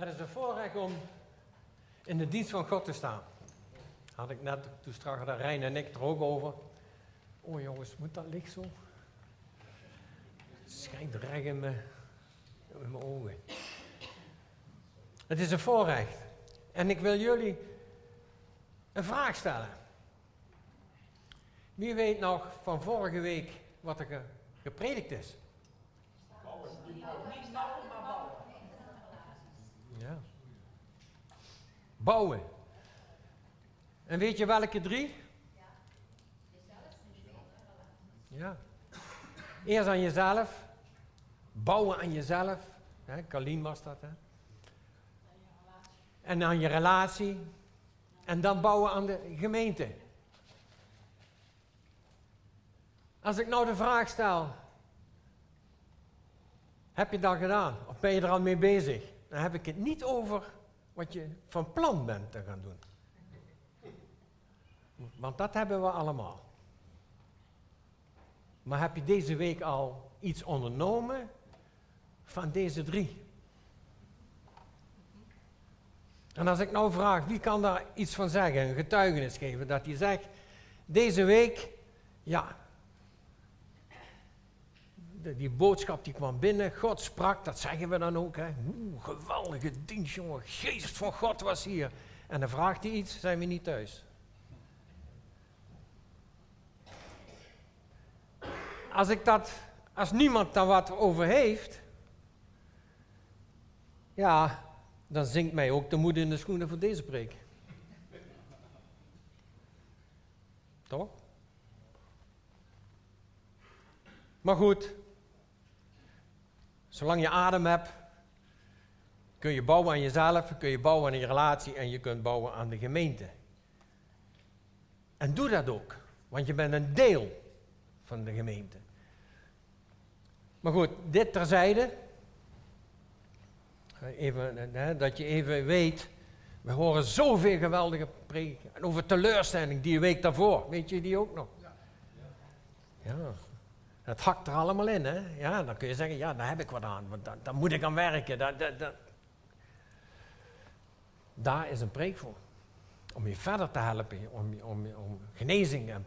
Het is een voorrecht om in de dienst van God te staan. Had ik net, toen straks de Rijn en ik er ook over. Oh jongens, moet dat licht zo? Het schijnt reg in mijn, in mijn ogen. Het is een voorrecht. En ik wil jullie een vraag stellen. Wie weet nog van vorige week wat er gepredikt is? Ja. Bouwen. En weet je welke drie? Ja. Eerst aan jezelf. Bouwen aan jezelf. Hè, Kalien was dat, hè? En aan je relatie. En dan bouwen aan de gemeente. Als ik nou de vraag stel, heb je dat gedaan? Of ben je er al mee bezig? Dan heb ik het niet over wat je van plan bent te gaan doen. Want dat hebben we allemaal. Maar heb je deze week al iets ondernomen van deze drie? En als ik nou vraag, wie kan daar iets van zeggen, een getuigenis geven, dat hij zegt, deze week, ja, die boodschap die kwam binnen, God sprak, dat zeggen we dan ook. Hè. Oeh, geweldige dienst, jongen, geest van God was hier. En dan vraagt hij iets, zijn we niet thuis. Als ik dat, als niemand daar wat over heeft, ja, dan zinkt mij ook de moed in de schoenen voor deze preek. Toch? Maar goed, Zolang je adem hebt, kun je bouwen aan jezelf, kun je bouwen aan je relatie en je kunt bouwen aan de gemeente. En doe dat ook, want je bent een deel van de gemeente. Maar goed, dit terzijde. Even, hè, dat je even weet, we horen zoveel geweldige preken. En over teleurstelling die week daarvoor, weet je die ook nog? Ja. ja. Het hakt er allemaal in, hè? Ja, dan kun je zeggen, ja, daar heb ik wat aan, want daar, moet ik aan werken. Daar, daar, is een preek voor. Om je verder te helpen, om, om, om genezing en,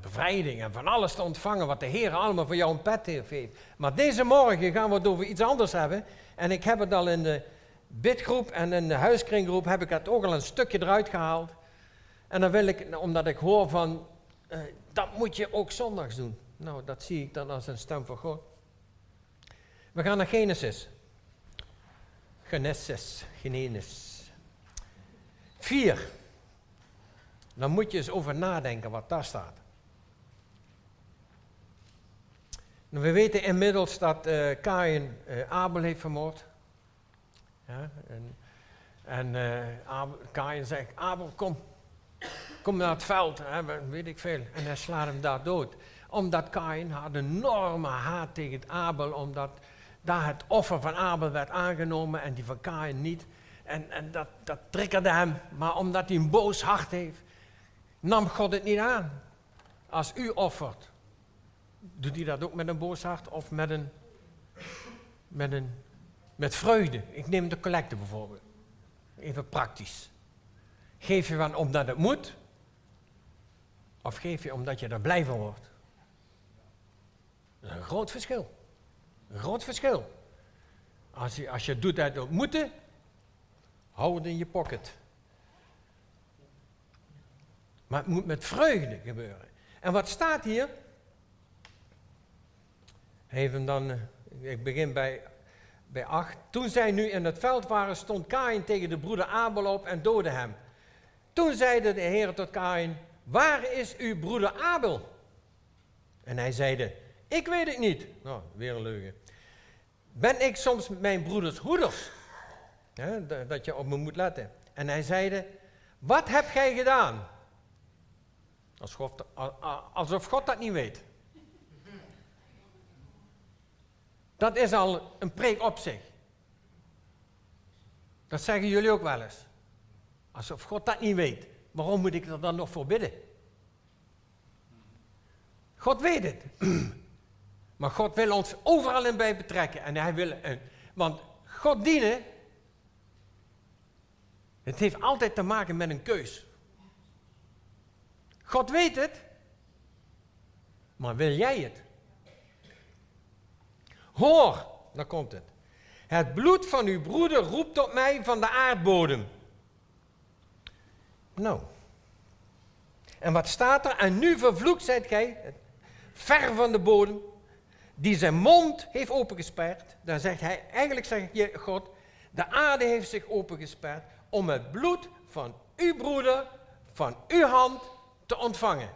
bevrijding en van alles te ontvangen wat de Heer allemaal voor jou een pet heeft. Maar deze morgen gaan we het over iets anders hebben. En ik heb het al in de bidgroep en in de huiskringgroep heb ik het ook al een stukje eruit gehaald. En dan wil ik, omdat ik hoor van, uh, dat moet je ook zondags doen. Nou, dat zie ik dan als een stem van God. We gaan naar Genesis. Genesis, Genesis. Vier. Dan moet je eens over nadenken wat daar staat. Nou, we weten inmiddels dat uh, Kain uh, Abel heeft vermoord. Ja, en en uh, Kain zegt, Abel kom, kom naar het veld, hè, weet ik veel. En hij slaat hem daar dood omdat Kain had een enorme haat tegen Abel, omdat daar het offer van Abel werd aangenomen en die van Kain niet. En, en dat, dat triggerde hem, maar omdat hij een boos hart heeft, nam God het niet aan. Als u offert, doet hij dat ook met een boos hart of met een, met een, met vreugde. Ik neem de collecte bijvoorbeeld. Even praktisch. Geef je van omdat het moet, of geef je omdat je er blij van wordt? Een groot verschil. Een groot verschil. Als je, als je doet uit het moeten, hou het in je pocket. Maar het moet met vreugde gebeuren. En wat staat hier? Even dan, eh, ik begin bij, bij 8. Toen zij nu in het veld waren, stond Kain tegen de broeder Abel op en doodde hem. Toen zeide de Heer tot Kain, waar is uw broeder Abel? En hij zeide, ik weet het niet. Nou, weer een leugen. Ben ik soms mijn broeders hoeders? dat je op me moet letten. En hij zeide, wat heb gij gedaan? Alsof God dat niet weet. Dat is al een preek op zich. Dat zeggen jullie ook wel eens. Alsof God dat niet weet. Waarom moet ik er dan nog voor bidden? God weet het. Maar God wil ons overal in bij betrekken. En hij wil, want God dienen Het heeft altijd te maken met een keus. God weet het, maar wil jij het? Hoor, dan komt het. Het bloed van uw broeder roept op mij van de aardbodem. Nou. En wat staat er? En nu vervloekt zijt gij, ver van de bodem, die zijn mond heeft opengesperd. Dan zegt hij, eigenlijk zegt je God, de aarde heeft zich opengesperd om het bloed van uw broeder, van uw hand te ontvangen.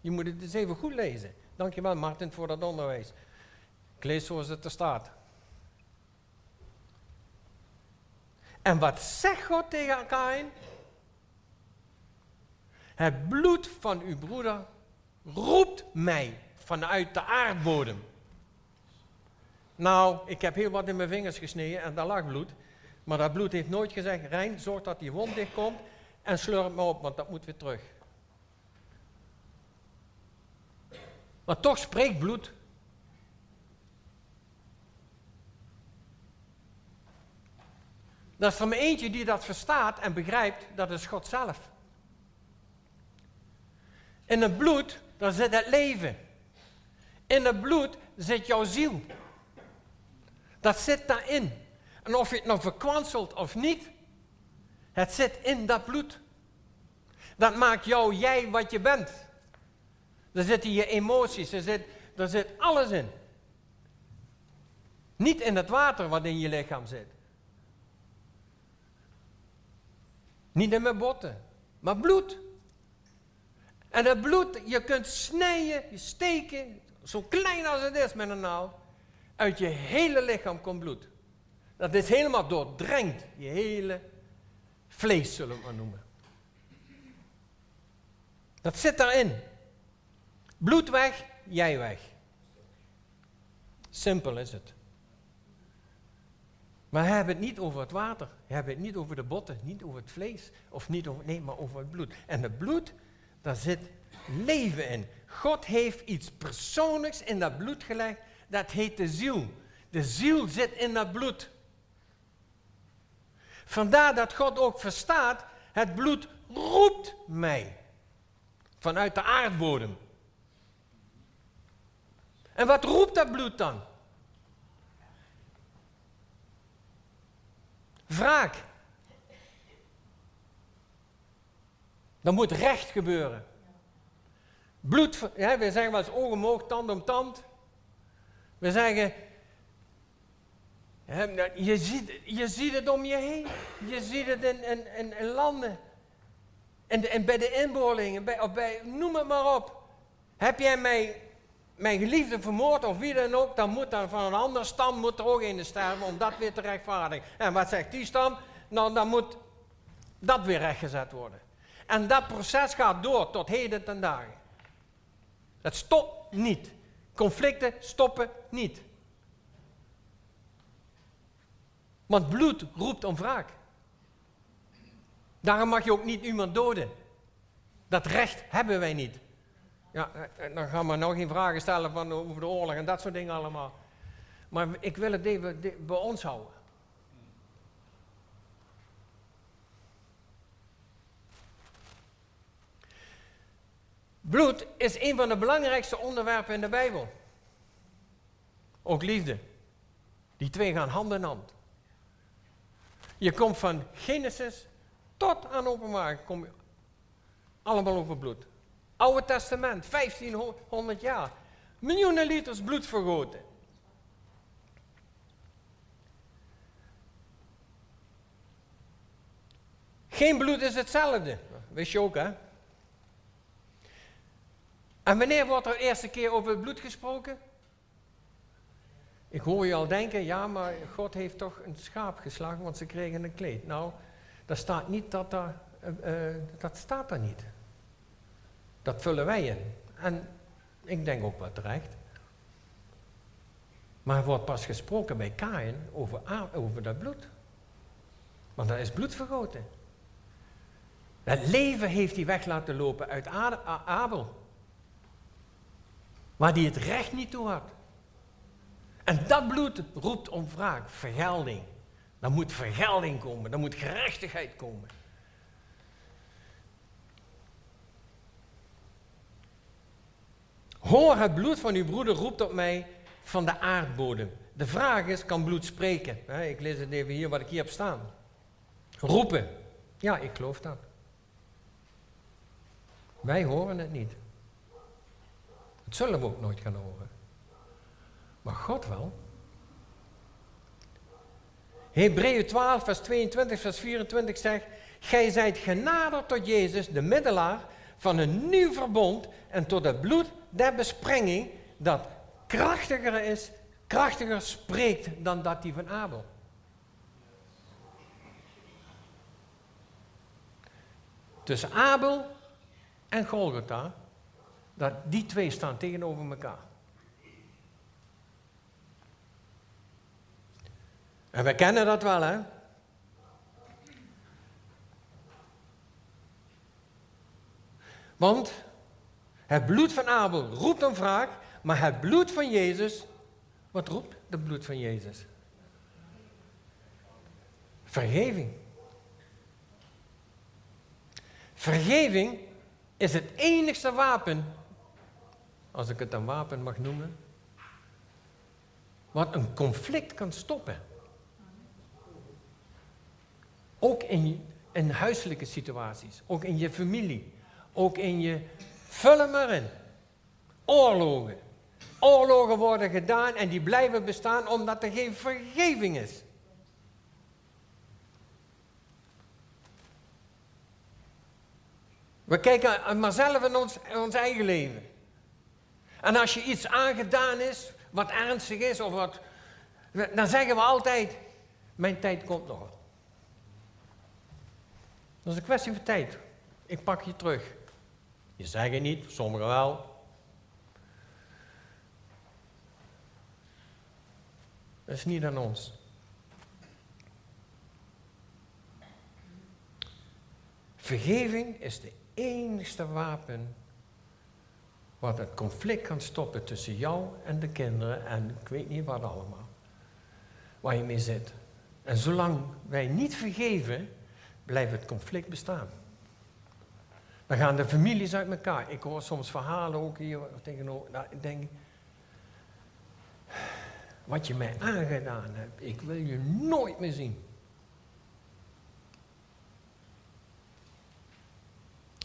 Je moet het eens even goed lezen. Dankjewel Martin voor dat onderwijs. Ik lees zoals het er staat. En wat zegt God tegen Kain? Het bloed van uw broeder roept mij vanuit de aardbodem. Nou, ik heb heel wat in mijn vingers gesneden en daar lag bloed. Maar dat bloed heeft nooit gezegd, Rijn, zorg dat die wond dicht komt en slurp me op, want dat moet weer terug. Maar toch spreekt bloed. Dat is er maar eentje die dat verstaat en begrijpt, dat is God zelf. In het bloed, daar zit het leven. In het bloed zit jouw ziel. Dat zit daarin. En of je het nou verkwanselt of niet, het zit in dat bloed. Dat maakt jou jij wat je bent. Daar zitten je emoties, er zit, er zit alles in. Niet in het water wat in je lichaam zit. Niet in mijn botten, maar bloed. En dat bloed, je kunt snijden, je steken, zo klein als het is met een naald. Uit je hele lichaam komt bloed. Dat is helemaal doordrenkt, je hele vlees zullen we maar noemen. Dat zit daarin. Bloed weg, jij weg. Simpel is het. Maar we hebben het niet over het water. We hebben het niet over de botten, niet over het vlees. Of niet over, nee, maar over het bloed. En het bloed, daar zit leven in. God heeft iets persoonlijks in dat bloed gelegd. Dat heet de ziel. De ziel zit in dat bloed. Vandaar dat God ook verstaat, het bloed roept mij vanuit de aardbodem. En wat roept dat bloed dan? Wraak. Dan moet recht gebeuren. Bloed, we zeggen wel eens oog tand om tand. We zeggen, nou, je ziet, je ziet het om je heen. Je ziet het in, landen. En, en bij de inboorlingen, bij, of bij, noem het maar op. Heb jij mij, mijn geliefde vermoord of wie dan ook, dan moet dan van een andere stam moet er ook in sterven om dat weer te rechtvaardigen. En wat zegt die stam? Nou, dan moet dat weer rechtgezet worden. En dat proces gaat door tot heden ten dagen. Het stopt niet. Conflicten stoppen niet. Want bloed roept om wraak. Daarom mag je ook niet iemand doden. Dat recht hebben wij niet. Ja, eh, dan gaan we nou geen vragen stellen van over de oorlog en dat soort dingen allemaal. Maar ik wil het even bij ons houden. Bloed is een van de belangrijkste onderwerpen in de Bijbel. Ook liefde. Die twee gaan hand in hand. Je komt van Genesis tot aan openbaring, kom je allemaal over bloed. Oude Testament, 1500 jaar. Miljoenen liters bloed vergoten. Geen bloed is hetzelfde. Wist je ook, hè? En wanneer wordt er de eerste keer over het bloed gesproken? Ik hoor je al denken, ja, maar God heeft toch een schaap geslagen, want ze kregen een kleed. Nou, dat staat niet dat daar, uh, dat staat er niet. Dat vullen wij in. En ik denk ook wel terecht. Maar er wordt pas gesproken bij Kain over, over dat bloed. Want dat is bloed vergoten. Het leven heeft hij weg laten lopen uit Abel. Waar hij het recht niet toe had. En dat bloed roept om wraak, vergelding. Dan moet vergelding komen, dan moet gerechtigheid komen. Hoor, het bloed van uw broeder roept op mij van de aardbodem. De vraag is, kan bloed spreken? Ik lees het even hier wat ik hier heb staan. Roepen. Ja, ik geloof dat. Wij horen het niet. Dat zullen we ook nooit gaan horen. Maar God wel. Hebreeën 12, vers 22, vers 24 zegt: Gij zijt genaderd tot Jezus, de middelaar van een nieuw verbond, en tot het bloed der besprenging, dat krachtiger is, krachtiger spreekt dan dat die van Abel. Tussen Abel en Golgotha, dat die twee staan tegenover elkaar. En we kennen dat wel, hè? Want het bloed van Abel roept om wraak, maar het bloed van Jezus, wat roept het bloed van Jezus? Vergeving. Vergeving is het enigste wapen, als ik het een wapen mag noemen, wat een conflict kan stoppen. Ook in, in huiselijke situaties, ook in je familie, ook in je. Vul maar in. Oorlogen. Oorlogen worden gedaan en die blijven bestaan omdat er geen vergeving is. We kijken maar zelf in ons, in ons eigen leven. En als je iets aangedaan is, wat ernstig is, of wat, dan zeggen we altijd, mijn tijd komt nog. Dat is een kwestie van tijd. Ik pak je terug. Je zegt niet, sommigen wel. Dat is niet aan ons. Vergeving is de enigste wapen wat het conflict kan stoppen tussen jou en de kinderen en ik weet niet wat allemaal. Waar je mee zit. En zolang wij niet vergeven, blijft het conflict bestaan. Dan gaan de families uit elkaar. Ik hoor soms verhalen ook hier tegenover. Nou, ik denk, wat je mij aangedaan hebt, ik wil je nooit meer zien.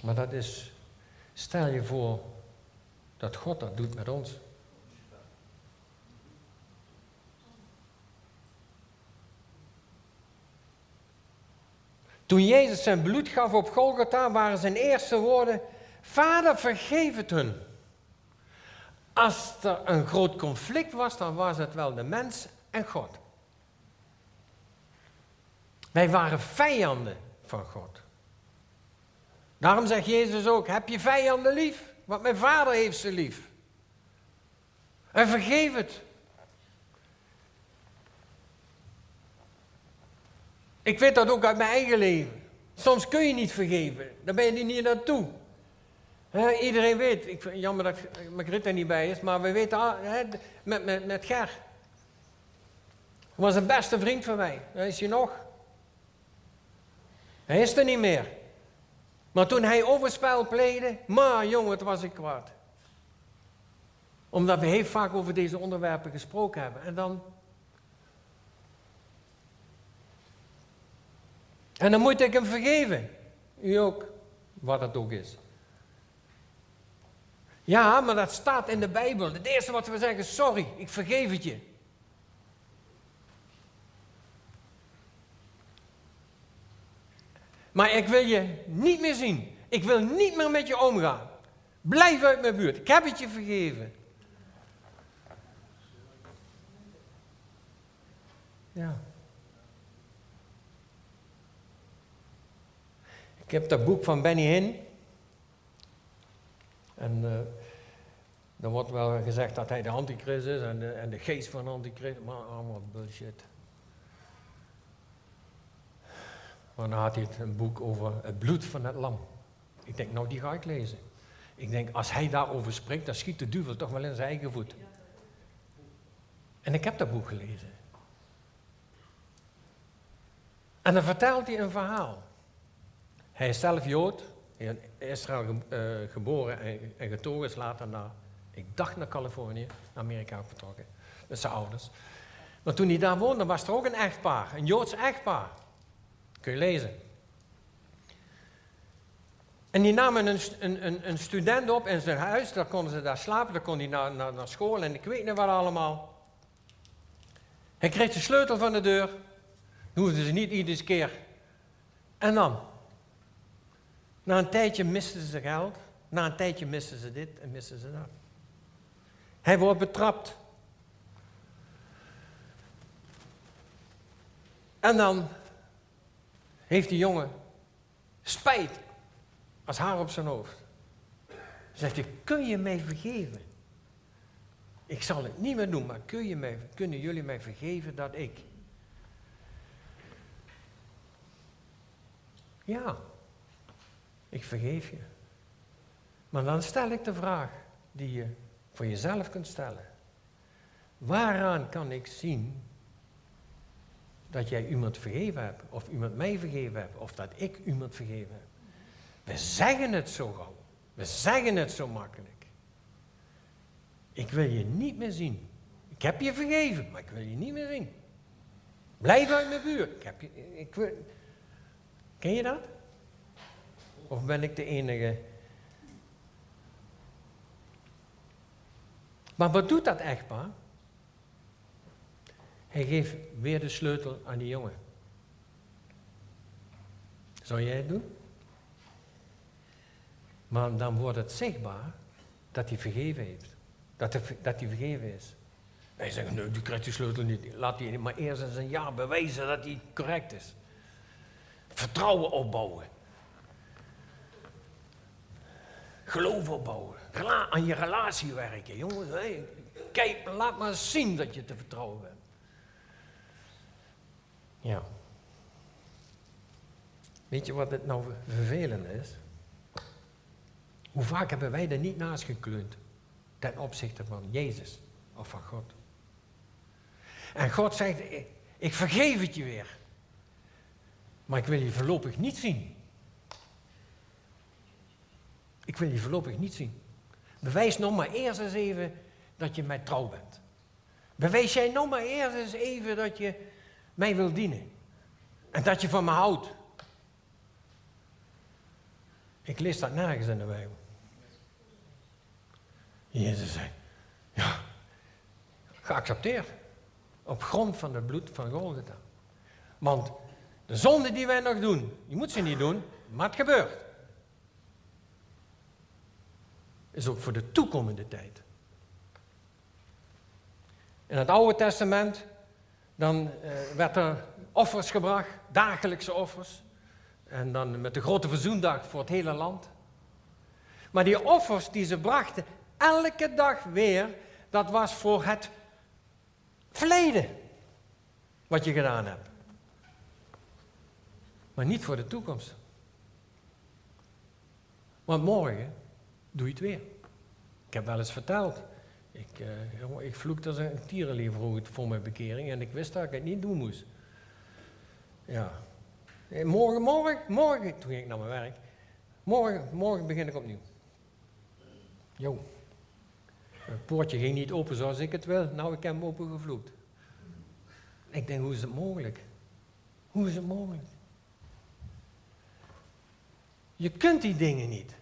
Maar dat is, stel je voor dat God dat doet met ons. Toen Jezus zijn bloed gaf op Golgotha, waren zijn eerste woorden: Vader, vergeef het hun. Als er een groot conflict was, dan was het wel de mens en God. Wij waren vijanden van God. Daarom zegt Jezus ook: heb je vijanden lief? Want mijn vader heeft ze lief. En vergeef het. Ik weet dat ook uit mijn eigen leven. Soms kun je niet vergeven. Dan ben je niet naartoe. He, iedereen weet, ik, jammer dat Margriet er niet bij is, maar we weten al, met, met, met Ger. Hij was een beste vriend van mij. Daar is hij nog. Hij is er niet meer. Maar toen hij overspel pleegde, maar jongen, wat was ik kwaad. Omdat we heel vaak over deze onderwerpen gesproken hebben. En dan En dan moet ik hem vergeven. U ook, wat het ook is. Ja, maar dat staat in de Bijbel. Het eerste wat we zeggen sorry, ik vergeef het je. Maar ik wil je niet meer zien. Ik wil niet meer met je omgaan. Blijf uit mijn buurt. Ik heb het je vergeven. Ja. Ik heb dat boek van Benny Hinn. En dan wordt wel gezegd dat hij de antichrist is en de, en de geest van de antichrist. Maar allemaal bullshit. Maar dan had hij een boek over het bloed van het lam. Ik denk, nou die ga ik lezen. Ik denk, als hij daarover spreekt, dan schiet de duivel toch wel in zijn eigen voet. En ik heb dat boek gelezen. En dan vertelt hij een verhaal. Hij is zelf Jood, in Israël uh, geboren en, en, getogen, is later naar, ik dacht naar Californië, naar Amerika vertrokken, met zijn ouders. Maar toen hij daar woonde, was er ook een echtpaar, een Joods echtpaar. Kun je lezen. En die namen een, een, een, student op in zijn huis, daar konden ze daar slapen, dan kon hij naar, naar, naar school en ik weet niet wat allemaal. Hij kreeg de sleutel van de deur, dan hoefden ze niet iedere keer. En dan? Na een tijdje misten ze geld, na een tijdje misten ze dit en misten ze dat. Hij wordt betrapt. En dan heeft die jongen spijt als haar op zijn hoofd. Zegt hij, kun je mij vergeven? Ik zal het niet meer doen, maar kun je mij, kunnen jullie mij vergeven dat ik? Ja, ik vergeef je. Maar dan stel ik de vraag die je voor jezelf kunt stellen. Waaraan kan ik zien dat jij iemand vergeven hebt, of iemand mij vergeven hebt, of dat ik iemand vergeven heb? We zeggen het zo gauw. We zeggen het zo makkelijk. Ik wil je niet meer zien. Ik heb je vergeven, maar ik wil je niet meer zien. Blijf uit mijn buurt. Ik heb je, ik wil... Ken je dat? Of ben ik de enige? Maar wat doet dat echtpaar? Hij geeft weer de sleutel aan die jongen. Zou jij het doen? Maar dan wordt het zichtbaar dat hij vergeven heeft. Dat hij, dat hij vergeven is. Wij zeggen, nee, die krijgt die sleutel niet. Laat hij maar eerst eens een jaar bewijzen dat hij correct is. Vertrouwen opbouwen. Geloof opbouwen. Aan je relatie werken. Jongens, kijk, laat maar zien dat je te vertrouwen bent. Ja. Weet je wat het nou vervelend is? Hoe vaak hebben wij er niet naast gekleund ten opzichte van Jezus of van God? En God zegt, ik vergeef het je weer. Maar ik wil je voorlopig niet zien. Ik wil je voorlopig niet zien. Bewijs nog maar eerst eens even dat je mij trouw bent. Bewijs jij nog maar eerst eens even dat je mij wil dienen. En dat je van me houdt. Ik lees dat nergens in de Bijbel. Jezus zei, ja, geaccepteerd. Op grond van het bloed van Golgotha. Want de zonde die wij nog doen, je moet ze niet doen, maar het gebeurt. Is ook voor de toekomende tijd. In het Oude Testament, dan uh, werd er offers gebracht, dagelijkse offers. En dan met de grote verzoendag voor het hele land. Maar die offers die ze brachten, elke dag weer, dat was voor het verleden. Wat je gedaan hebt. Maar niet voor de toekomst. Want morgen doe je het weer. Ik heb wel eens verteld. Ik, uh, ik vloekte als een tierenlier voor mijn bekering en ik wist dat ik het niet doen moest. Ja. En morgen, morgen, morgen, toen ging ik naar mijn werk. Morgen, morgen begin ik opnieuw. Jo. Het poortje ging niet open zoals ik het wil. Nou, ik heb hem open gevloekt. Ik denk, hoe is het mogelijk? Hoe is het mogelijk? Je kunt die dingen niet.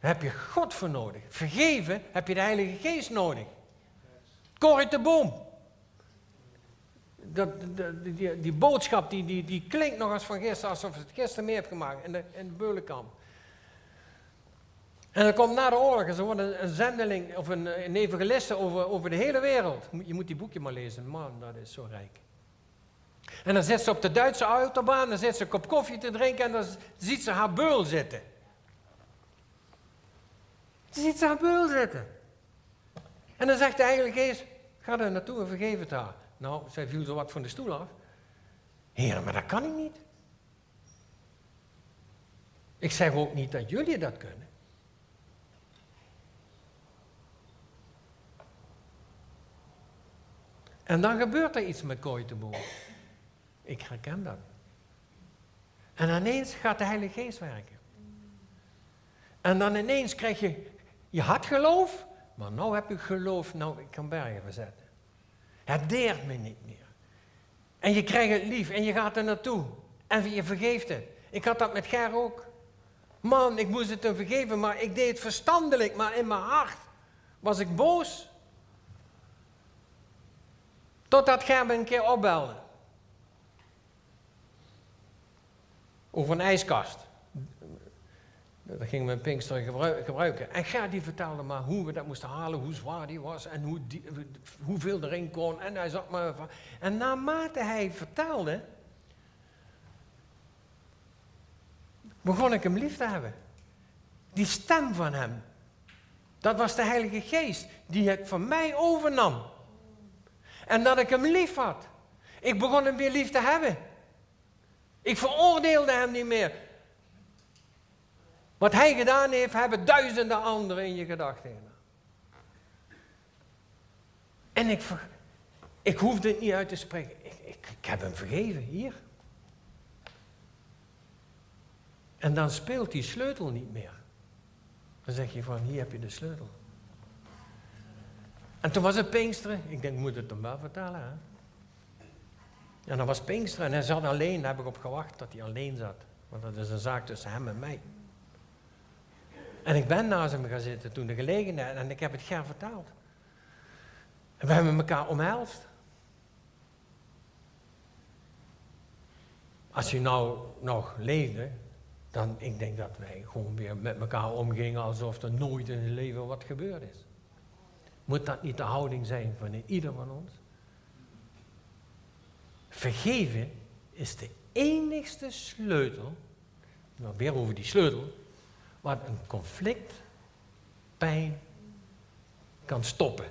Daar heb je God voor nodig. Vergeven heb je de Heilige Geest nodig. Corrie de. Dat, die, die, boodschap die, die, die klinkt nog als van gisteren, alsof je het gisteren mee hebt gemaakt in de, in de Beulenkamp. En dan komt na de oorlog en ze worden een zendeling of een, een evangeliste over, over de hele wereld. Je moet die boekje maar lezen, man, dat is zo rijk. En dan zit ze op de Duitse autobaan, dan zit ze een kop koffie te drinken en dan ziet ze haar beul zitten. Ze ziet ze haar beul zitten. En dan zegt de Heilige Geest, ga er naartoe en vergeef het haar. Nou, zij viel zo wat van de stoel af. Heer, maar dat kan ik niet. Ik zeg ook niet dat jullie dat kunnen. En dan gebeurt er iets met Kooi Ik herken dat. En ineens gaat de Heilige Geest werken. En dan ineens krijg je, je had geloof, maar nu heb je geloof, nou ik kan bergen verzetten. Het deert me niet meer. En je krijgt het lief en je gaat er naartoe. En je vergeeft het. Ik had dat met Ger ook. Man, ik moest het hem vergeven, maar ik deed het verstandelijk, maar in mijn hart was ik boos. Totdat Ger me een keer opbelde. Over een ijskast. Dat gingen in Pinkster gebruiken. En Ger die vertelde maar hoe we dat moesten halen, hoe zwaar die was en hoe die, hoeveel erin kon. En hij zat maar. En naarmate hij vertelde, begon ik hem lief te hebben. Die stem van hem. Dat was de Heilige Geest die het van mij overnam. En dat ik hem lief had. Ik begon hem weer lief te hebben. Ik veroordeelde hem niet meer. Wat hij gedaan heeft, hebben duizenden anderen in je gedachten. En ik, ik hoefde het niet uit te spreken. Ik, ik, ik heb hem vergeven, hier. En dan speelt die sleutel niet meer. Dan zeg je van, hier heb je de sleutel. En toen was het Pinksteren. Ik denk, ik moet het hem wel vertellen. Hè? En dan was Pinksteren en hij zat alleen. Daar heb ik op gewacht dat hij alleen zat. Want dat is een zaak tussen hem en mij. En ik ben naast hem gaan zitten toen de gelegenheid. En ik heb het Ger vertaald. En we hebben elkaar omhelst. Als hij nou nog leefde, dan ik denk dat wij gewoon weer met elkaar omgingen alsof er nooit in het leven wat gebeurd is. Moet dat niet de houding zijn van ieder van ons? Vergeven is de enigste sleutel, nou weer over die sleutel, wat een conflict, pijn kan stoppen.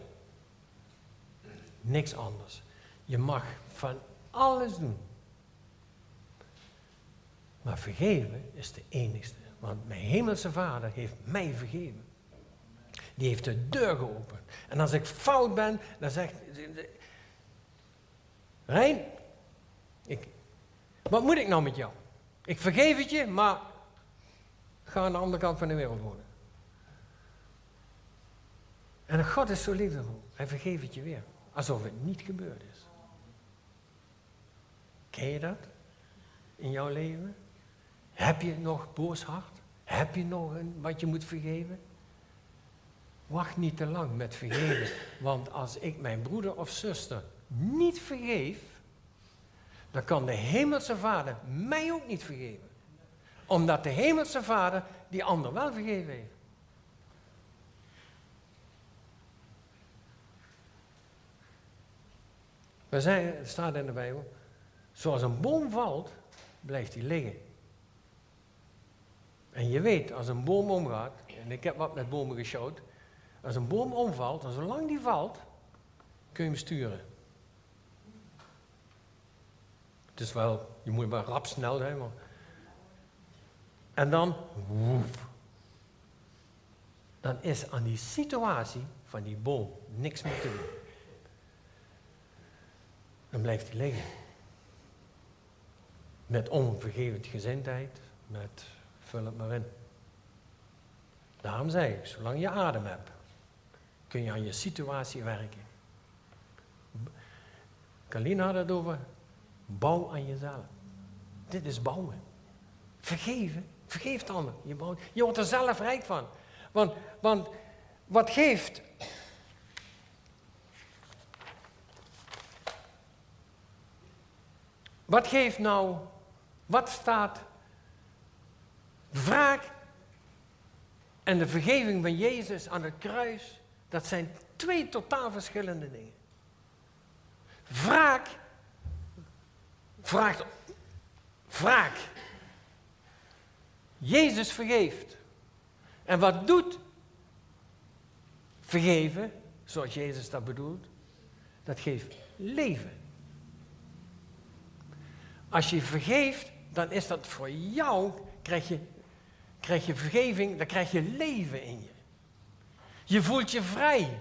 Niks anders. Je mag van alles doen. Maar vergeven is de enigste. Want mijn hemelse vader heeft mij vergeven. Die heeft de deur geopend. En als ik fout ben, dan zegt Rijn, ik, wat moet ik nou met jou? Ik vergeef het je, maar ga aan de andere kant van de wereld wonen. En God is zo liefdevol. Hij vergeeft het je weer. Alsof het niet gebeurd is. Ken je dat? In jouw leven? Heb je nog boos hart? Heb je nog een, wat je moet vergeven? Wacht niet te lang met vergeven. Want als ik mijn broeder of zuster niet vergeef, dan kan de Hemelse Vader mij ook niet vergeven. Omdat de Hemelse Vader die ander wel vergeven heeft. We zijn, het staat in de Bijbel, zoals een boom valt, blijft hij liggen. En je weet, als een boom omgaat, en ik heb wat met bomen geshoot, als een boom omvalt, en zolang die valt, kun je hem sturen. Het is wel, je moet maar rap snel zijn, maar... En dan, woef. Dan is aan die situatie van die boom niks meer te doen. Dan blijft hij liggen. Met onvergevend gezindheid, met vul het maar in. Daarom zeg ik, zolang je adem hebt, kun je aan je situatie werken. Kalina had het over bouw aan jezelf. Dit is bouwen. Vergeven. Vergeef ander. Je, bouwt, je wordt er zelf rijk van. Want, want wat geeft. Wat geeft nou. Wat staat Wraak en de vergeving van Jezus aan het kruis, dat zijn twee totaal verschillende dingen. Wraak vraagt wraak. Jezus vergeeft. En wat doet vergeven, zoals Jezus dat bedoelt? Dat geeft leven. Als je vergeeft, dan is dat voor jou, krijg je krijg je vergeving, dan krijg je leven in je. Je voelt je vrij.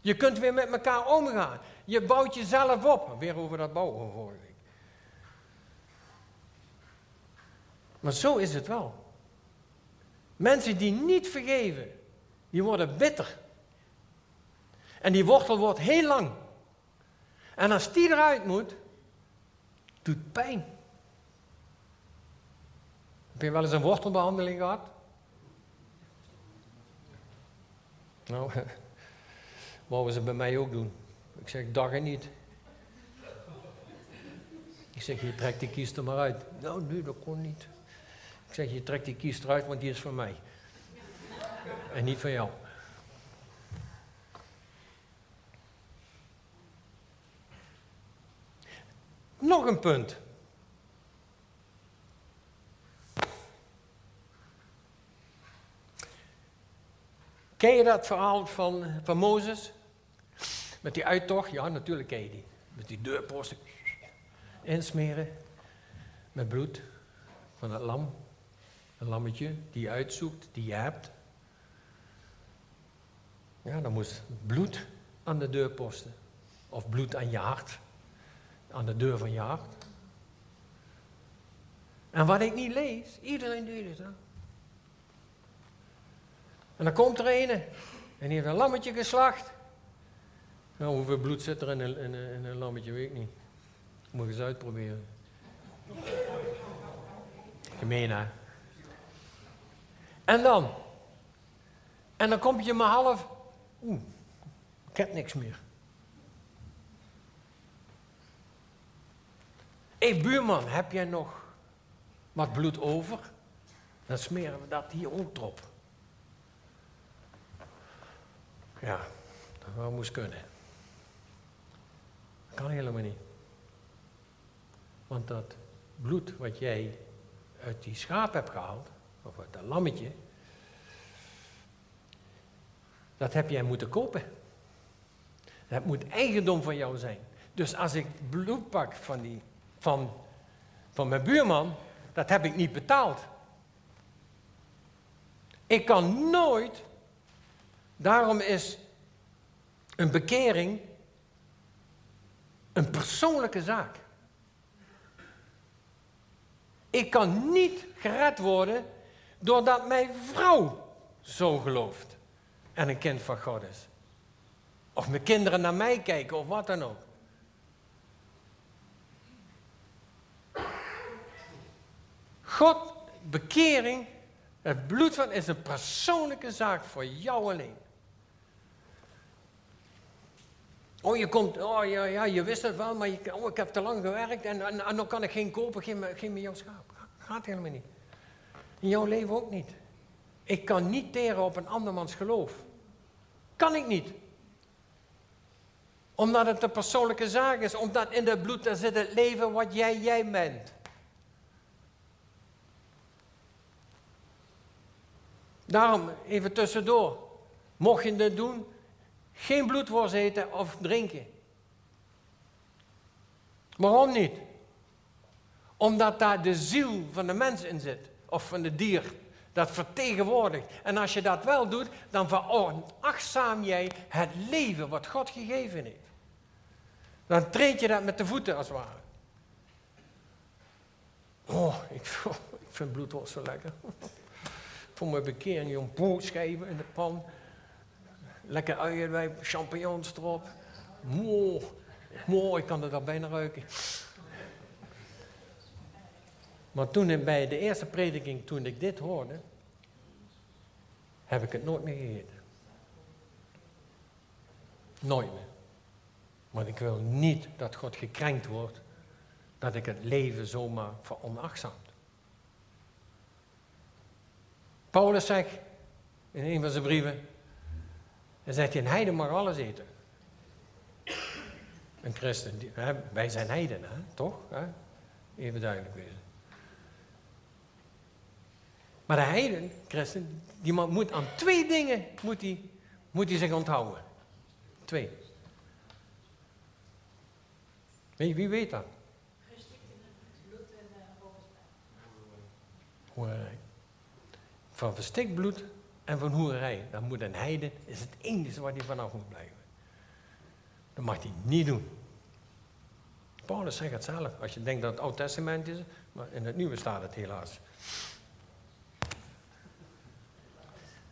Je kunt weer met elkaar omgaan. Je bouwt jezelf op. Weer over dat bouwen vorige week. Maar zo is het wel. Mensen die niet vergeven, die worden bitter. En die wortel wordt heel lang. En als die eruit moet, doet pijn. Heb je wel eens een wortelbehandeling gehad? Nou, wouden ze bij mij ook doen. Ik zeg, dag en niet. Ik zeg, je trekt die kiest er maar uit. Nou, nee, dat kon niet. Ik zeg, je trekt die kiest eruit, want die is van mij. En niet van jou. Nog een punt. Ken je dat verhaal van, van Mozes? Met die uittocht? Ja, natuurlijk ken je die. Met die deurposten insmeren met bloed van het lam. Een lammetje die uitzoekt, die hebt. Ja, dan moest bloed aan de deurposten. Of bloed aan je hart. Aan de deur van je hart. En wat ik niet lees, iedereen deed het. En dan komt er een en die heeft een lammetje geslacht. Nou, hoeveel bloed zit er in een, in in een lammetje, weet ik niet. Moet je eens uitproberen. Gemeen, hè? En dan? En dan kom je maar half. Oeh, ik heb niks meer. Hé buurman, heb jij nog wat bloed over? Dan smeren we dat hier ook op. Ja, dat moest kunnen. Dat kan helemaal niet. Want dat bloed wat jij uit die schaap hebt gehaald, of dat lammetje, dat heb jij moeten kopen. Dat moet eigendom van jou zijn. Dus als ik bloed pak van, die, van, van mijn buurman, dat heb ik niet betaald. Ik kan nooit, daarom is een bekering een persoonlijke zaak. Ik kan niet gered worden doordat mijn vrouw zo gelooft en een kind van God is. Of mijn kinderen naar mij kijken of wat dan ook. God, bekering, het bloed van is een persoonlijke zaak voor jou alleen. Oh, je komt, oh ja, ja, je wist het wel, maar oh, ik heb te lang gewerkt en, en, en dan kan ik geen kopen, geen, geen meer jouw schaap. Gaat helemaal niet. In jouw leven ook niet. Ik kan niet teren op een andermans geloof. Kan ik niet. Omdat het een persoonlijke zaak is, omdat in het bloed zit het leven wat jij, jij bent. Daarom, even tussendoor. Mocht je dit doen, geen bloedworst eten of drinken. Waarom niet? Omdat daar de ziel van de mens in zit, of van de dier. Dat vertegenwoordigt. En als je dat wel doet, dan verachtzaam jij het leven wat God gegeven heeft. Dan treed je dat met de voeten als het ware. Oh, ik, ik vind bloedworst zo lekker. Voor mijn bekering, jong, poe schijven in de pan. Lekker uienwijn, champignons erop. Mooi, mooi, ik kan er al bijna ruiken. Maar toen bij de eerste prediking, toen ik dit hoorde, heb ik het nooit meer gegeten. Nooit meer. Want ik wil niet dat God gekrenkt wordt, dat ik het leven zomaar veronachtzaamt. Paulus zegt in een van zijn brieven, dan zegt hij, een heiden mag alles eten. Een christen, wij zijn heidenen, toch? Even duidelijk wezen. Maar de heiden, christen, die moet aan twee dingen moet die, moet die zich onthouden. Twee. Wie, wie weet dat? Hoerij. Van verstikt bloed en van hoerij. Dan moet een heiden, is het enige waar hij vanaf moet blijven. Dat mag hij niet doen. Paulus zegt het zelf. Als je denkt dat het Oud Testament is, maar in het Nieuwe staat het helaas.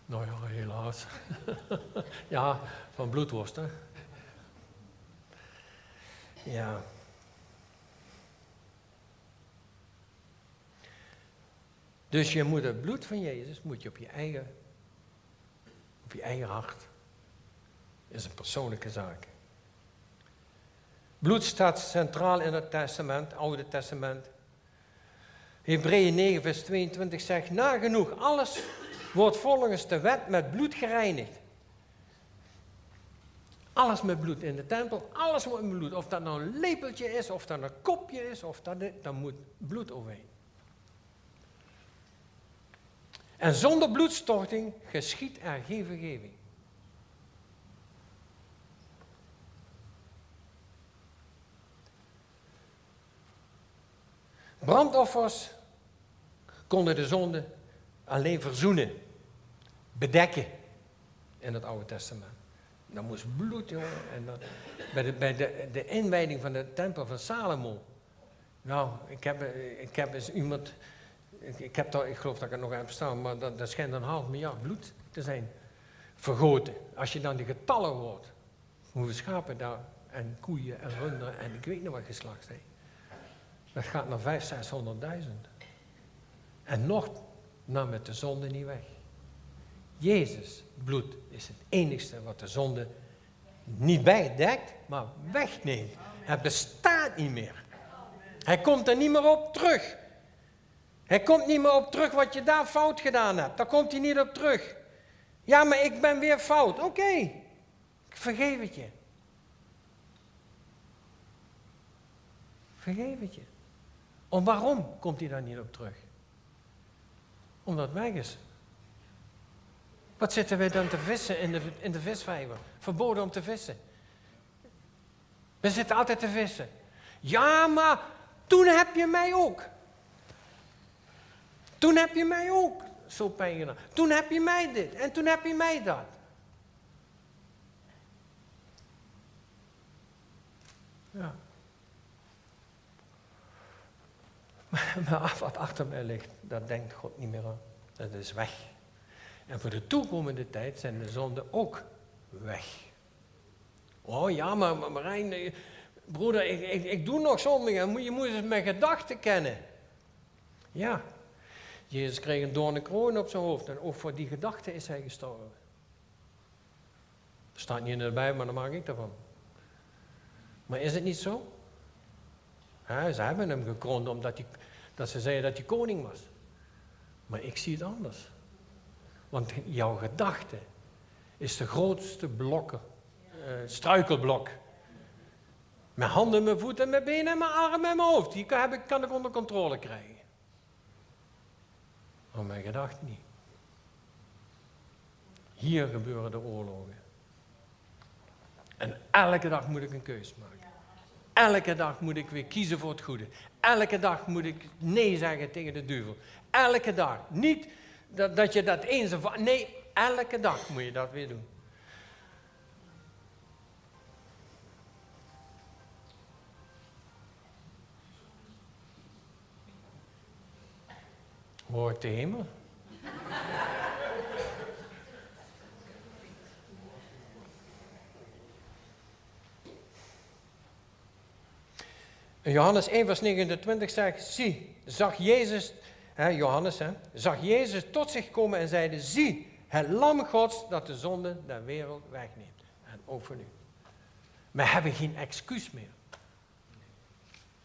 Nou ja, helaas. ja, van bloedworst, hè. Ja. Dus je moet het bloed van Jezus moet je op je eigen, op je eigen hart. Is een persoonlijke zaak. Bloed staat centraal in het testament, Oude Testament. Hebreeën 9, vers 22 zegt, nagenoeg alles wordt volgens de wet met bloed gereinigd. Alles met bloed in de tempel, alles met bloed. Of dat nou een lepeltje is, of dat een kopje is, of dat, dan moet bloed overheen. En zonder bloedstorting geschiet er geen vergeving. Brandoffers konden de zonde alleen verzoenen, bedekken in het Oude Testament. Dan moest bloed, jongen. En bij de, bij de, de inwijding van de tempel van Salomo. Nou, ik heb, ik heb eens iemand, ik, heb dat, ik geloof dat ik het nog heb staan, maar dat, dat schijnt een half miljard bloed te zijn vergoten. Als je dan die getallen hoort, hoeveel schapen daar, en koeien en runderen en ik weet niet wat geslacht zijn. Dat gaat naar 500.000, 600.000. En nog nam het de zonde niet weg. Jezus bloed is het enigste wat de zonde niet wegdekt, maar wegneemt. Het bestaat niet meer. Hij komt er niet meer op terug. Hij komt niet meer op terug wat je daar fout gedaan hebt. Daar komt hij niet op terug. Ja, maar ik ben weer fout. Oké, ik vergeef het je. Vergeef het je. Om waarom komt hij daar niet op terug? Omdat het weg. Wat zitten wij dan te vissen in de, in de visvijver? Verboden om te vissen. We zitten altijd te vissen. Ja, maar toen heb je mij ook. Toen heb je mij ook zo pijn gedaan. Toen heb je mij dit en toen heb je mij dat. Ja. Maar wat achter mij ligt, dat denkt God niet meer aan. Dat is weg. En voor de toekomende tijd zijn de zonden ook weg. Oh ja, maar, maar Marijn, eh, broeder, ik, ik, ik doe nog zonden. Je moet eens mijn gedachten kennen. Ja, Jezus kreeg een doornen kroon op zijn hoofd en ook voor die gedachte is hij gestorven. Dat staat niet in de Bijbel, maar dan maak ik daarvan. Maar is het niet zo? Ja, ze hebben hem gekroond omdat hij, dat ze zeiden dat hij koning was. Maar ik zie het anders. Want jouw gedachte is de grootste blokken, uh, struikelblok. Mijn handen, mijn voeten, mijn benen, mijn armen en mijn hoofd. Die kan, ik, kan ik onder controle krijgen. Maar mijn gedachten niet. Hier gebeuren de oorlogen. En elke dag moet ik een keus maken. Elke dag moet ik weer kiezen voor het goede. Elke dag moet ik nee zeggen tegen de duivel. Elke dag. Niet dat, dat je dat eens of Nee, elke dag moet je dat weer doen. Hoort de hemel? Johannes 1 vers 29 zegt, zie, zag Jezus Johannes, hè, zag Jezus tot zich komen en zeide, zie, het lam Gods dat de zonde der wereld wegneemt. En ook voor nu. We hebben geen excuus meer.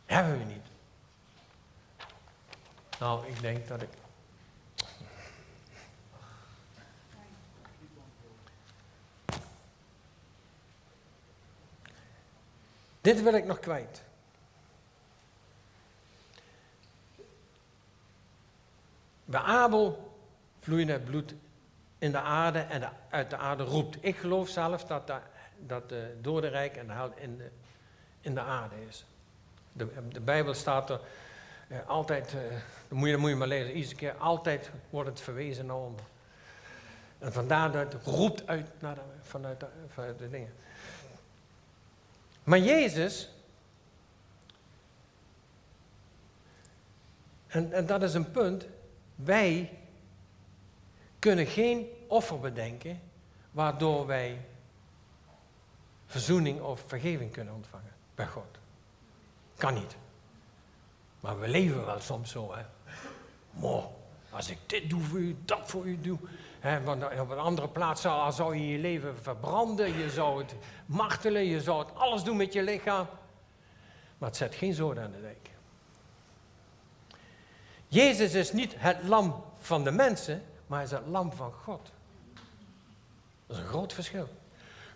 Hebben we niet. Nou, ik denk dat ik... Dit wil ik nog kwijt. Bij Abel vloeide het bloed in de aarde en uit de aarde roept. Ik geloof zelf dat, de, dat de dodenrijk en de hel in de, in de aarde is. De, de Bijbel staat er eh, altijd, eh, moet, je, maar lezen, iedere keer, altijd wordt het verwezen naar onder. En vandaar dat het roept uit naar vanuit, de, vanuit de dingen. Maar Jezus, en, en dat is een punt, Wij kunnen geen offer bedenken waardoor wij verzoening of vergeving kunnen ontvangen bij God. Kan niet. Maar we leven wel soms zo, hè. Mo, als ik dit doe voor u, dat voor u doe. Want op een andere plaats zou, zou je je leven verbranden, je zou het martelen, je zou het alles doen met je lichaam. Maar het zet geen zoden aan de dijk. Jezus is niet het lam van de mensen, maar is het lam van God. Dat is een groot verschil.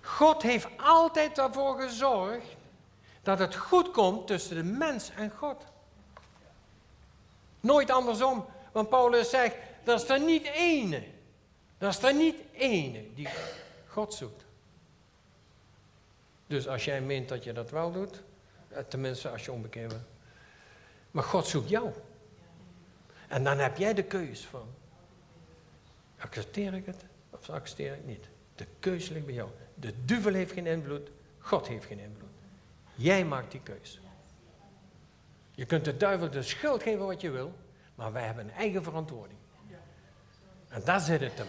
God heeft altijd ervoor gezorgd dat het goed komt tussen de mens en God. Nooit andersom. Want Paulus zegt, dat is er niet ene. Dat is er niet ene die God zoekt. Dus als jij meent dat je dat wel doet, eh, tenminste als je onbekeerd bent. Maar God zoekt jou. En dan heb jij de keus van, accepteer ik het of accepteer ik het niet. De keus ligt bij jou. De duivel heeft geen invloed, God heeft geen invloed. Jij maakt die keus. Je kunt de duivel de schuld geven wat je wil, maar wij hebben een eigen verantwoording. En daar zit het hem.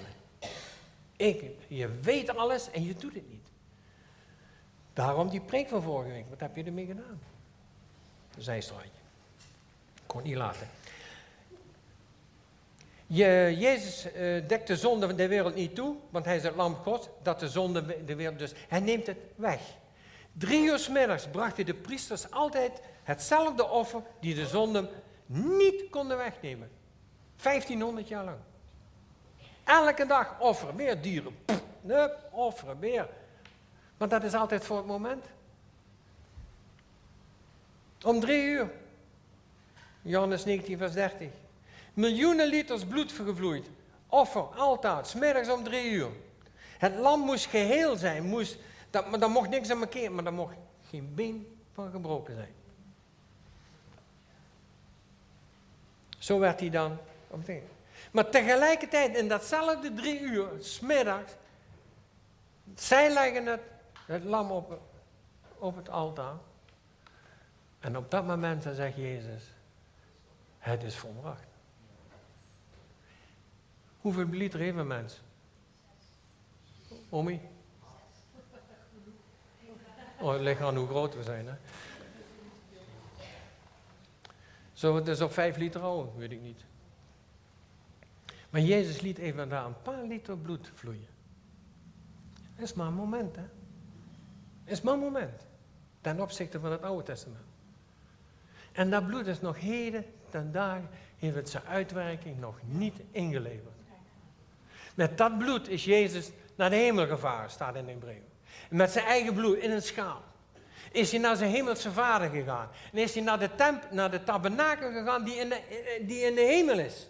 Ik, je weet alles en je doet het niet. Daarom die preek van vorige week. Wat heb je ermee gedaan? Zijstraatje. Kon niet laten. Je, Jezus uh, dekt de zonde van de wereld niet toe, want hij is het lam God, dat de zonde de wereld dus. Hij neemt het weg. Drie uur middags brachten de priesters altijd hetzelfde offer die de zonde niet konden wegnemen. 1500 jaar lang. Elke dag offeren, meer dieren. Nee, offeren, meer. Want dat is altijd voor het moment. Om drie uur. Johannes 19, vers 30. Miljoenen liters bloed gevloeid. Offer, altijd, smiddags om drie uur. Het lam moest geheel zijn, moest, dat, maar daar mocht niks aan markeren, maar daar mocht geen been van gebroken zijn. Zo werd hij dan Maar tegelijkertijd, in datzelfde drie uur, smiddags, zij leggen het, het lam op, op het altaar. En op dat moment zegt Jezus, het is volbracht. Hoeveel liter heeft een mens? Omi? Oh, het ligt aan hoe groot we zijn. Hè? Zo het dus op vijf liter houden? Weet ik niet. Maar Jezus liet even daar een paar liter bloed vloeien. Dat is maar een moment, hè. Dat is maar een moment. Ten opzichte van het Oude Testament. En dat bloed is nog heden ten dagen, heeft het zijn uitwerking nog niet ingeleverd. Met dat bloed is Jezus naar de hemel gevaren, staat in de Hebreeën. Met zijn eigen bloed in een schaal. Is hij naar zijn hemelse vader gegaan. En is hij naar de, temp, naar de tabernakel gegaan die in de, die in de hemel is.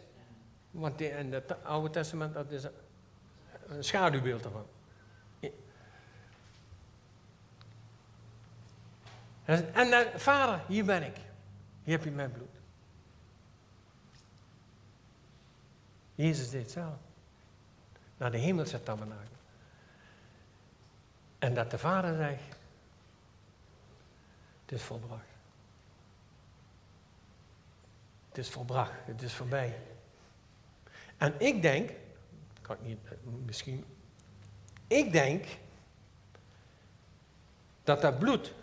Want in het Oude Testament, dat is een schaduwbeeld ervan. En vader, hier ben ik. Hier heb je mijn bloed. Jezus deed het zelf naar de hemelse tabernakel. En dat de vader zegt, het is volbracht. Het is volbracht, het is voorbij. En ik denk, kan ik niet, misschien, ik denk dat dat bloed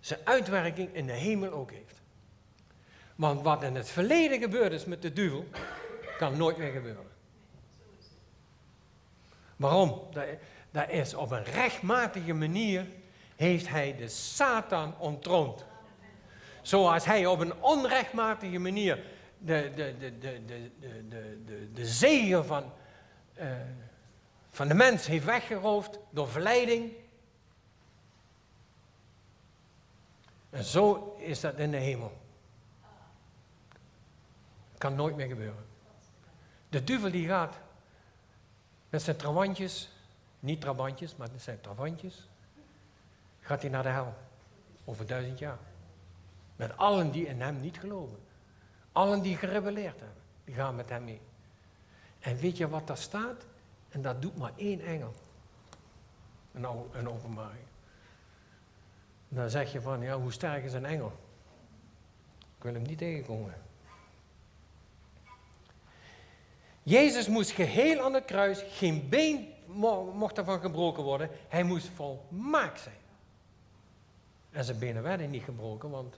zijn uitwerking in de hemel ook heeft. Want wat in het verleden gebeurd is met de duivel, kan nooit meer gebeuren. Waarom? Dat is op een rechtmatige manier heeft hij de Satan ontroond. Zoals hij op een onrechtmatige manier de, de, de, de, de, de, de, de zegen van, uh, van de mens heeft weggeroofd door verleiding. En zo is dat in de hemel. Kan nooit meer gebeuren. De duivel die gaat met zijn trawantjes, niet trabantjes, maar met zijn trawantjes, gaat hij naar de hel. Over duizend jaar. Met allen die in hem niet geloven. Allen die gerebelleerd hebben, die gaan met hem mee. En weet je wat daar staat? En dat doet maar één engel. Een, een openbaring. Dan zeg je van, ja, hoe sterk is een engel? Ik wil hem niet tegenkomen. Jezus moest geheel aan het kruis, geen been mocht ervan gebroken worden, hij moest volmaakt zijn. En zijn benen werden niet gebroken, want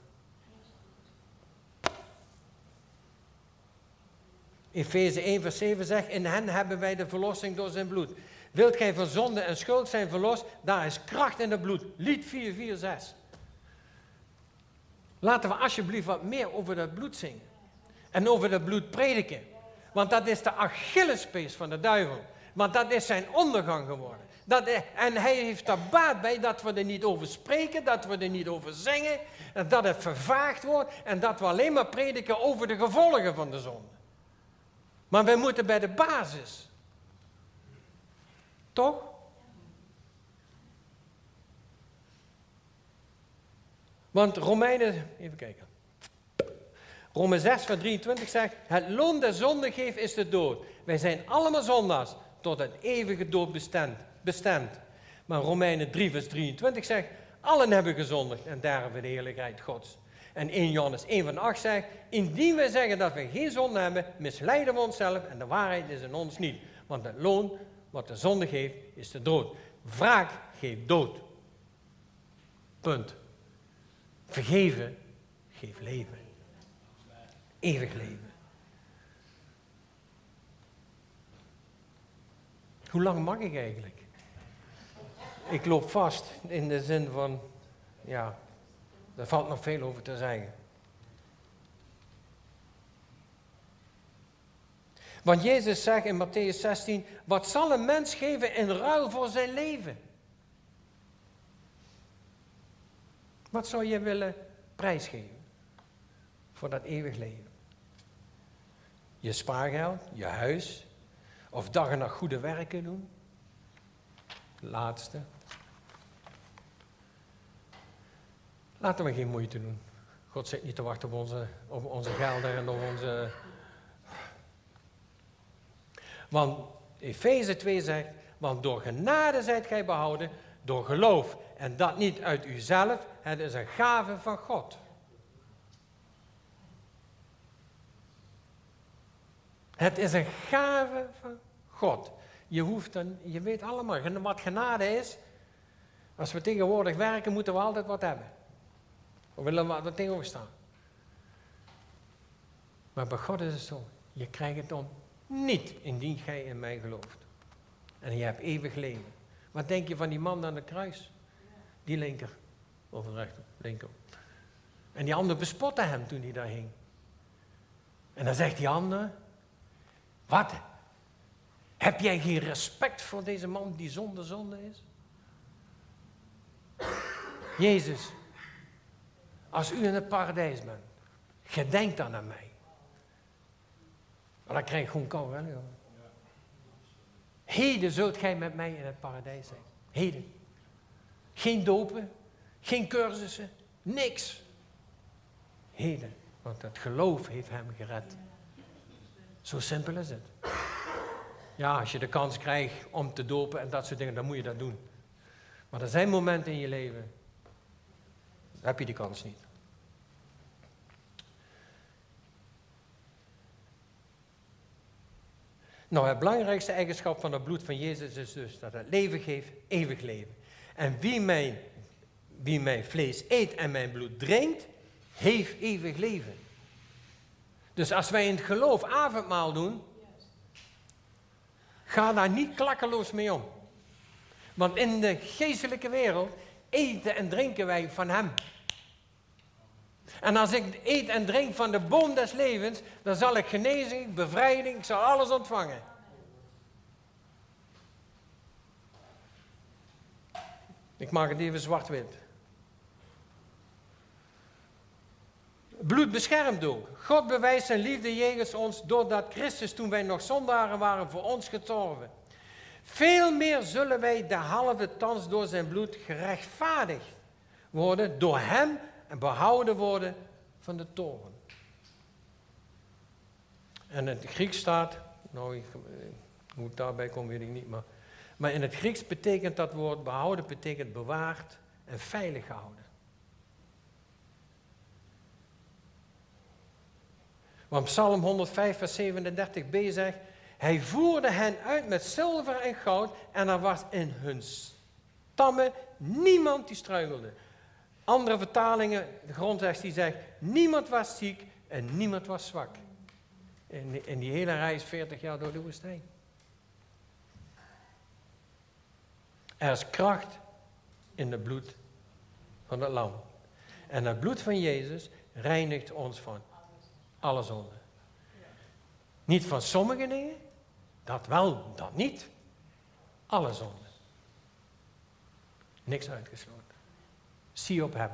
Efeze 1 vers 7 zegt, in hen hebben wij de verlossing door zijn bloed. Wilt gij van zonde en schuld zijn verlost, daar is kracht in het bloed. Lied 446. Laten we alsjeblieft wat meer over dat bloed zingen. En over dat bloed prediken. Want dat is de Achillespees van de duivel. Want dat is zijn ondergang geworden. Dat, en hij heeft er baat bij dat we er niet over spreken, dat we er niet over zingen, en dat het vervaagd wordt en dat we alleen maar prediken over de gevolgen van de zonde. Maar wij moeten bij de basis. Toch? Want Romeinen, even kijken. Rome 6 vers 23 zegt, het loon der zonde geeft is de dood. Wij zijn allemaal zondaars, tot het eeuwige dood bestemd. bestemd. Maar Romeinen 3 vers 23 zegt, allen hebben gezondigd en daarom de heerlijkheid Gods. En 1 Johannes 1 van 8 zegt, indien wij zeggen dat we geen zonde hebben, misleiden we onszelf en de waarheid is in ons niet. Want het loon wat de zonde geeft, is de dood. Wraak geeft dood. Punt. Vergeven geeft leven. Eeuwig leven. Hoe lang mag ik eigenlijk? Ik loop vast in de zin van, ja, er valt nog veel over te zeggen. Want Jezus zegt in Matthäus 16, wat zal een mens geven in ruil voor zijn leven? Wat zou je willen prijsgeven voor dat eeuwig leven? Je spaargeld, je huis, of dag en nacht goede werken doen? Laatste. Laten we geen moeite doen. God zit niet te wachten op onze, op onze gelden en op onze. Want Efeze 2 zegt: Want door genade zijt gij behouden, door geloof. En dat niet uit uzelf, het is een gave van God. Het is een gave van God. Je hoeft dan, je weet allemaal wat genade is. Als we tegenwoordig werken, moeten we altijd wat hebben. We willen tegenover staan. Maar bij God is het zo. Je krijgt het dan niet indien gij in mij gelooft. En je hebt eeuwig leven. Wat denk je van die man aan de kruis? Die linker. Of een rechter, linker. En die ander bespotte hem toen hij daar hing. En dan zegt die ander, wat? Heb jij geen respect voor deze man die zonder zonde is? Jezus, als u in het paradijs bent, gedenk dan aan mij. Maar dan krijg je gewoon kou, hè? Heden zult gij met mij in het paradijs zijn. Heden. Geen dopen, geen cursussen, niks. Heden, want het geloof heeft hem gered. Zo simpel is het. Ja, als je de kans krijgt om te dopen en dat soort dingen, dan moet je dat doen. Maar er zijn momenten in je leven heb je die kans niet. Nou, het belangrijkste eigenschap van het bloed van Jezus is dus dat het leven geeft, eeuwig leven. En wie mijn, wie mijn vlees eet en mijn bloed drinkt, heeft eeuwig leven. Dus als wij in het geloof avondmaal doen, ga daar niet klakkeloos mee om. Want in de geestelijke wereld eten en drinken wij van Hem. En als ik eet en drink van de boom des levens, dan zal ik genezing, bevrijding, ik zal alles ontvangen. Ik maak het even zwart-wit. Bloed beschermt ook. God bewijst zijn liefde jegens ons doordat Christus toen wij nog zondaren waren voor ons getorven. Veel meer zullen wij de halve thans door zijn bloed gerechtvaardigd worden, door hem en behouden worden van de toren. En in het Grieks staat, nou, ik, hoe ik daarbij kom weet ik niet, maar, maar in het Grieks betekent dat woord behouden, betekent bewaard en veilig houden. Want Psalm 105, vers 37b zegt, Hij voerde hen uit met zilver en goud en er was in hun stammen niemand die struikelde. Andere vertalingen, de grondtekst die zegt, niemand was ziek en niemand was zwak. In, in die hele reis 40 jaar door de woestijn. Er is kracht in het bloed van het lam. En het bloed van Jezus reinigt ons van alle zonde. Niet van sommige dingen, dat wel, dat niet. Alle zonde. Niks uitgesloten. Zie op hem.